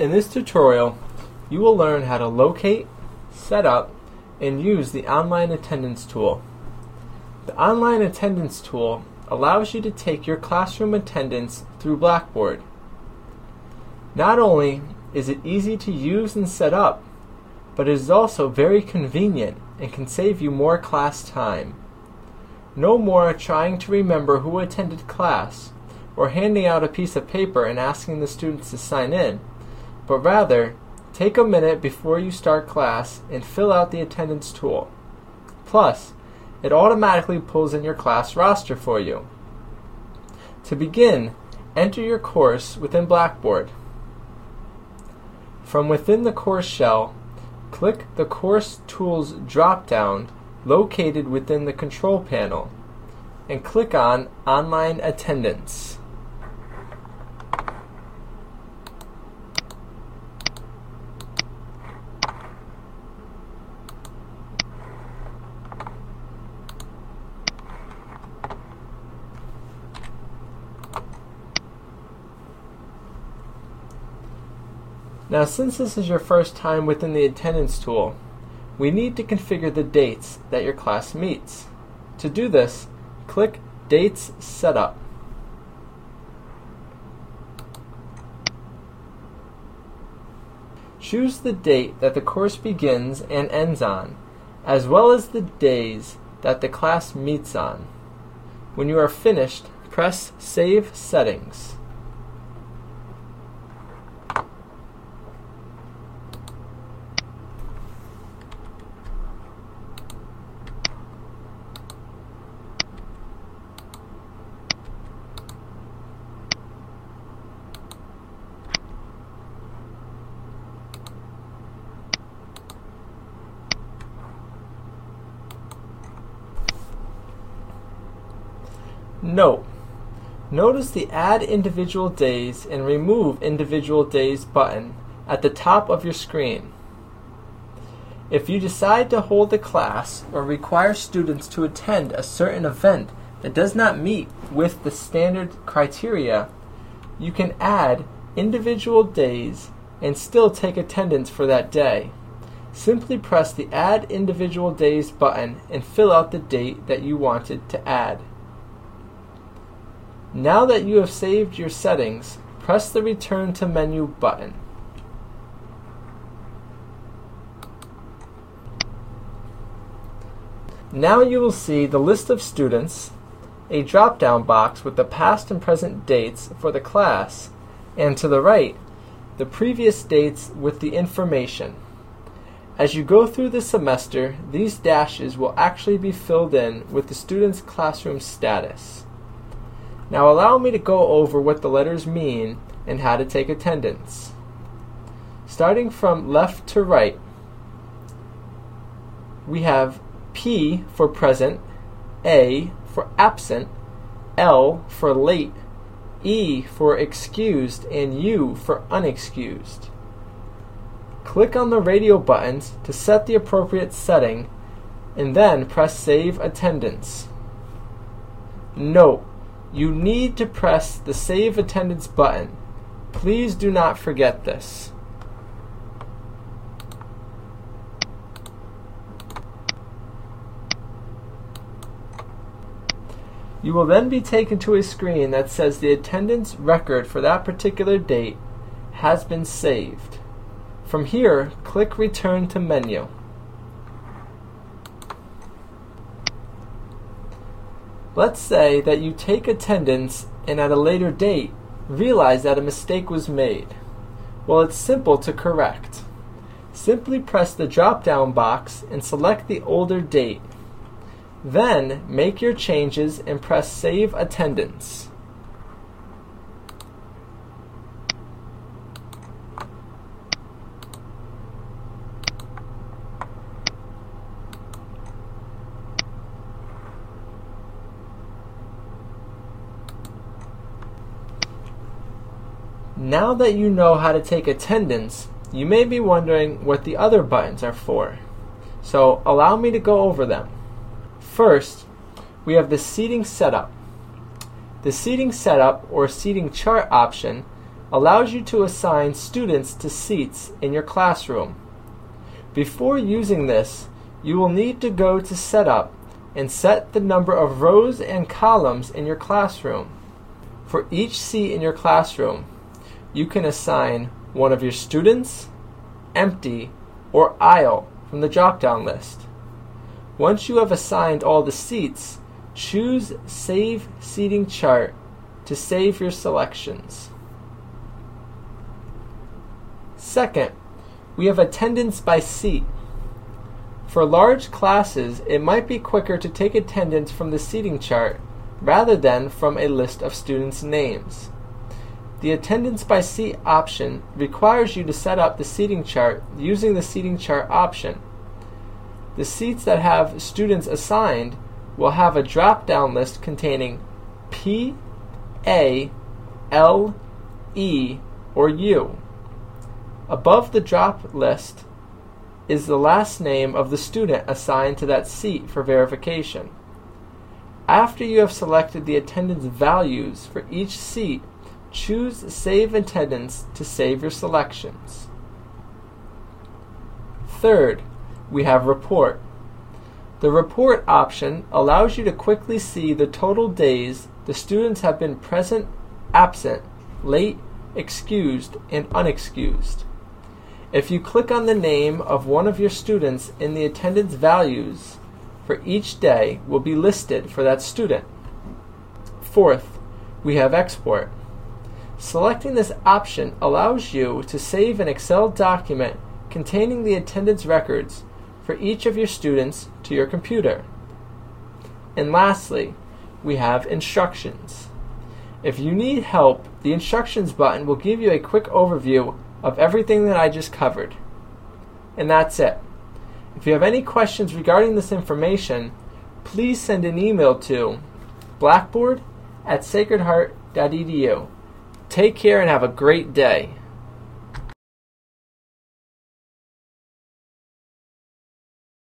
In this tutorial, you will learn how to locate, set up, and use the online attendance tool. The online attendance tool allows you to take your classroom attendance through Blackboard. Not only is it easy to use and set up, but it is also very convenient and can save you more class time. No more trying to remember who attended class or handing out a piece of paper and asking the students to sign in, but rather take a minute before you start class and fill out the attendance tool. Plus, it automatically pulls in your class roster for you. To begin, enter your course within Blackboard. From within the course shell, click the Course Tools drop-down located within the control panel and click on Online Attendance. Now since this is your first time within the attendance tool, we need to configure the dates that your class meets. To do this, click Dates Setup. Choose the date that the course begins and ends on, as well as the days that the class meets on. When you are finished, press Save Settings. Note: Notice the Add Individual Days and Remove Individual Days button at the top of your screen. If you decide to hold a class or require students to attend a certain event that does not meet with the standard criteria, you can add individual days and still take attendance for that day. Simply press the Add Individual Days button and fill out the date that you wanted to add. Now that you have saved your settings, press the Return to Menu button. Now you will see the list of students, a drop-down box with the past and present dates for the class, and to the right, the previous dates with the information. As you go through the semester, these dashes will actually be filled in with the student's classroom status. Now allow me to go over what the letters mean and how to take attendance. Starting from left to right, we have P for present, A for absent, L for late, E for excused, and U for unexcused. Click on the radio buttons to set the appropriate setting, and then press Save Attendance. Note, you need to press the Save Attendance button. Please do not forget this. You will then be taken to a screen that says the attendance record for that particular date has been saved. From here, click Return to Menu. Let's say that you take attendance and at a later date realize that a mistake was made. Well, it's simple to correct. Simply press the drop down box and select the older date. Then make your changes and press Save Attendance. Now that you know how to take attendance, you may be wondering what the other buttons are for. So allow me to go over them. First, we have the seating setup. The seating setup or seating chart option allows you to assign students to seats in your classroom. Before using this, you will need to go to Setup and set the number of rows and columns in your classroom. For each seat in your classroom, you can assign one of your students, empty, or aisle from the drop down list. Once you have assigned all the seats, choose Save Seating Chart to save your selections. Second, we have attendance by seat. For large classes, it might be quicker to take attendance from the seating chart rather than from a list of students' names. The attendance by seat option requires you to set up the seating chart using the seating chart option. The seats that have students assigned will have a drop down list containing P, A, L, E, or U. Above the drop list is the last name of the student assigned to that seat for verification. After you have selected the attendance values for each seat, choose Save Attendance to save your selections. Third, we have Report. The Report option allows you to quickly see the total days the students have been present, absent, late, excused, and unexcused. If you click on the name of one of your students in the attendance values for each day will be listed for that student. Fourth, we have export. Selecting this option allows you to save an Excel document containing the attendance records for each of your students to your computer. And lastly, we have instructions. If you need help, the instructions button will give you a quick overview of everything that I just covered. And that's it. If you have any questions regarding this information, please send an email to blackboard at sacredheart.edu. Take care and have a great day.